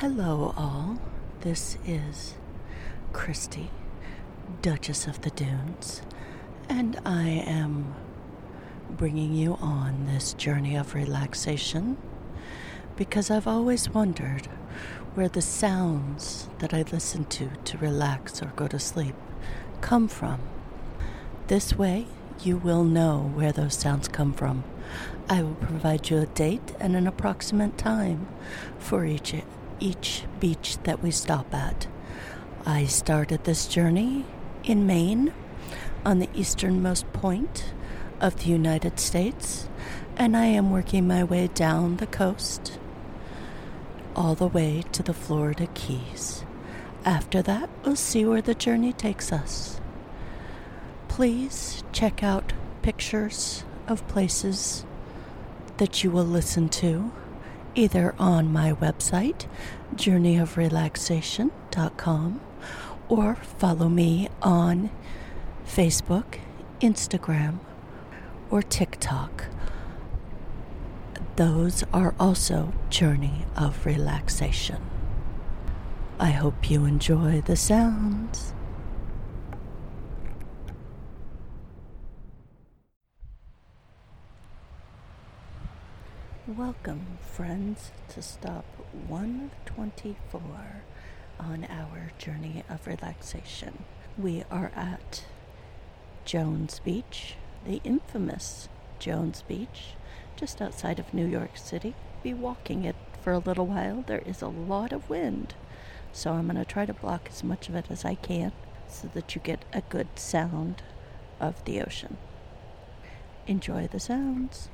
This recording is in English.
Hello, all. This is Christy, Duchess of the Dunes, and I am bringing you on this journey of relaxation because I've always wondered where the sounds that I listen to to relax or go to sleep come from. This way, you will know where those sounds come from. I will provide you a date and an approximate time for each each beach that we stop at. I started this journey in Maine on the easternmost point of the United States, and I am working my way down the coast all the way to the Florida Keys. After that, we'll see where the journey takes us. Please check out pictures of places that you will listen to either on my website, journeyofrelaxation.com, or follow me on Facebook, Instagram, or TikTok. Those are also Journey of Relaxation. I hope you enjoy the sounds. Welcome, friends, to stop 124 on our journey of relaxation. We are at Jones Beach, the infamous Jones Beach, just outside of New York City. Be walking it for a little while. There is a lot of wind, so I'm going to try to block as much of it as I can so that you get a good sound of the ocean. Enjoy the sounds.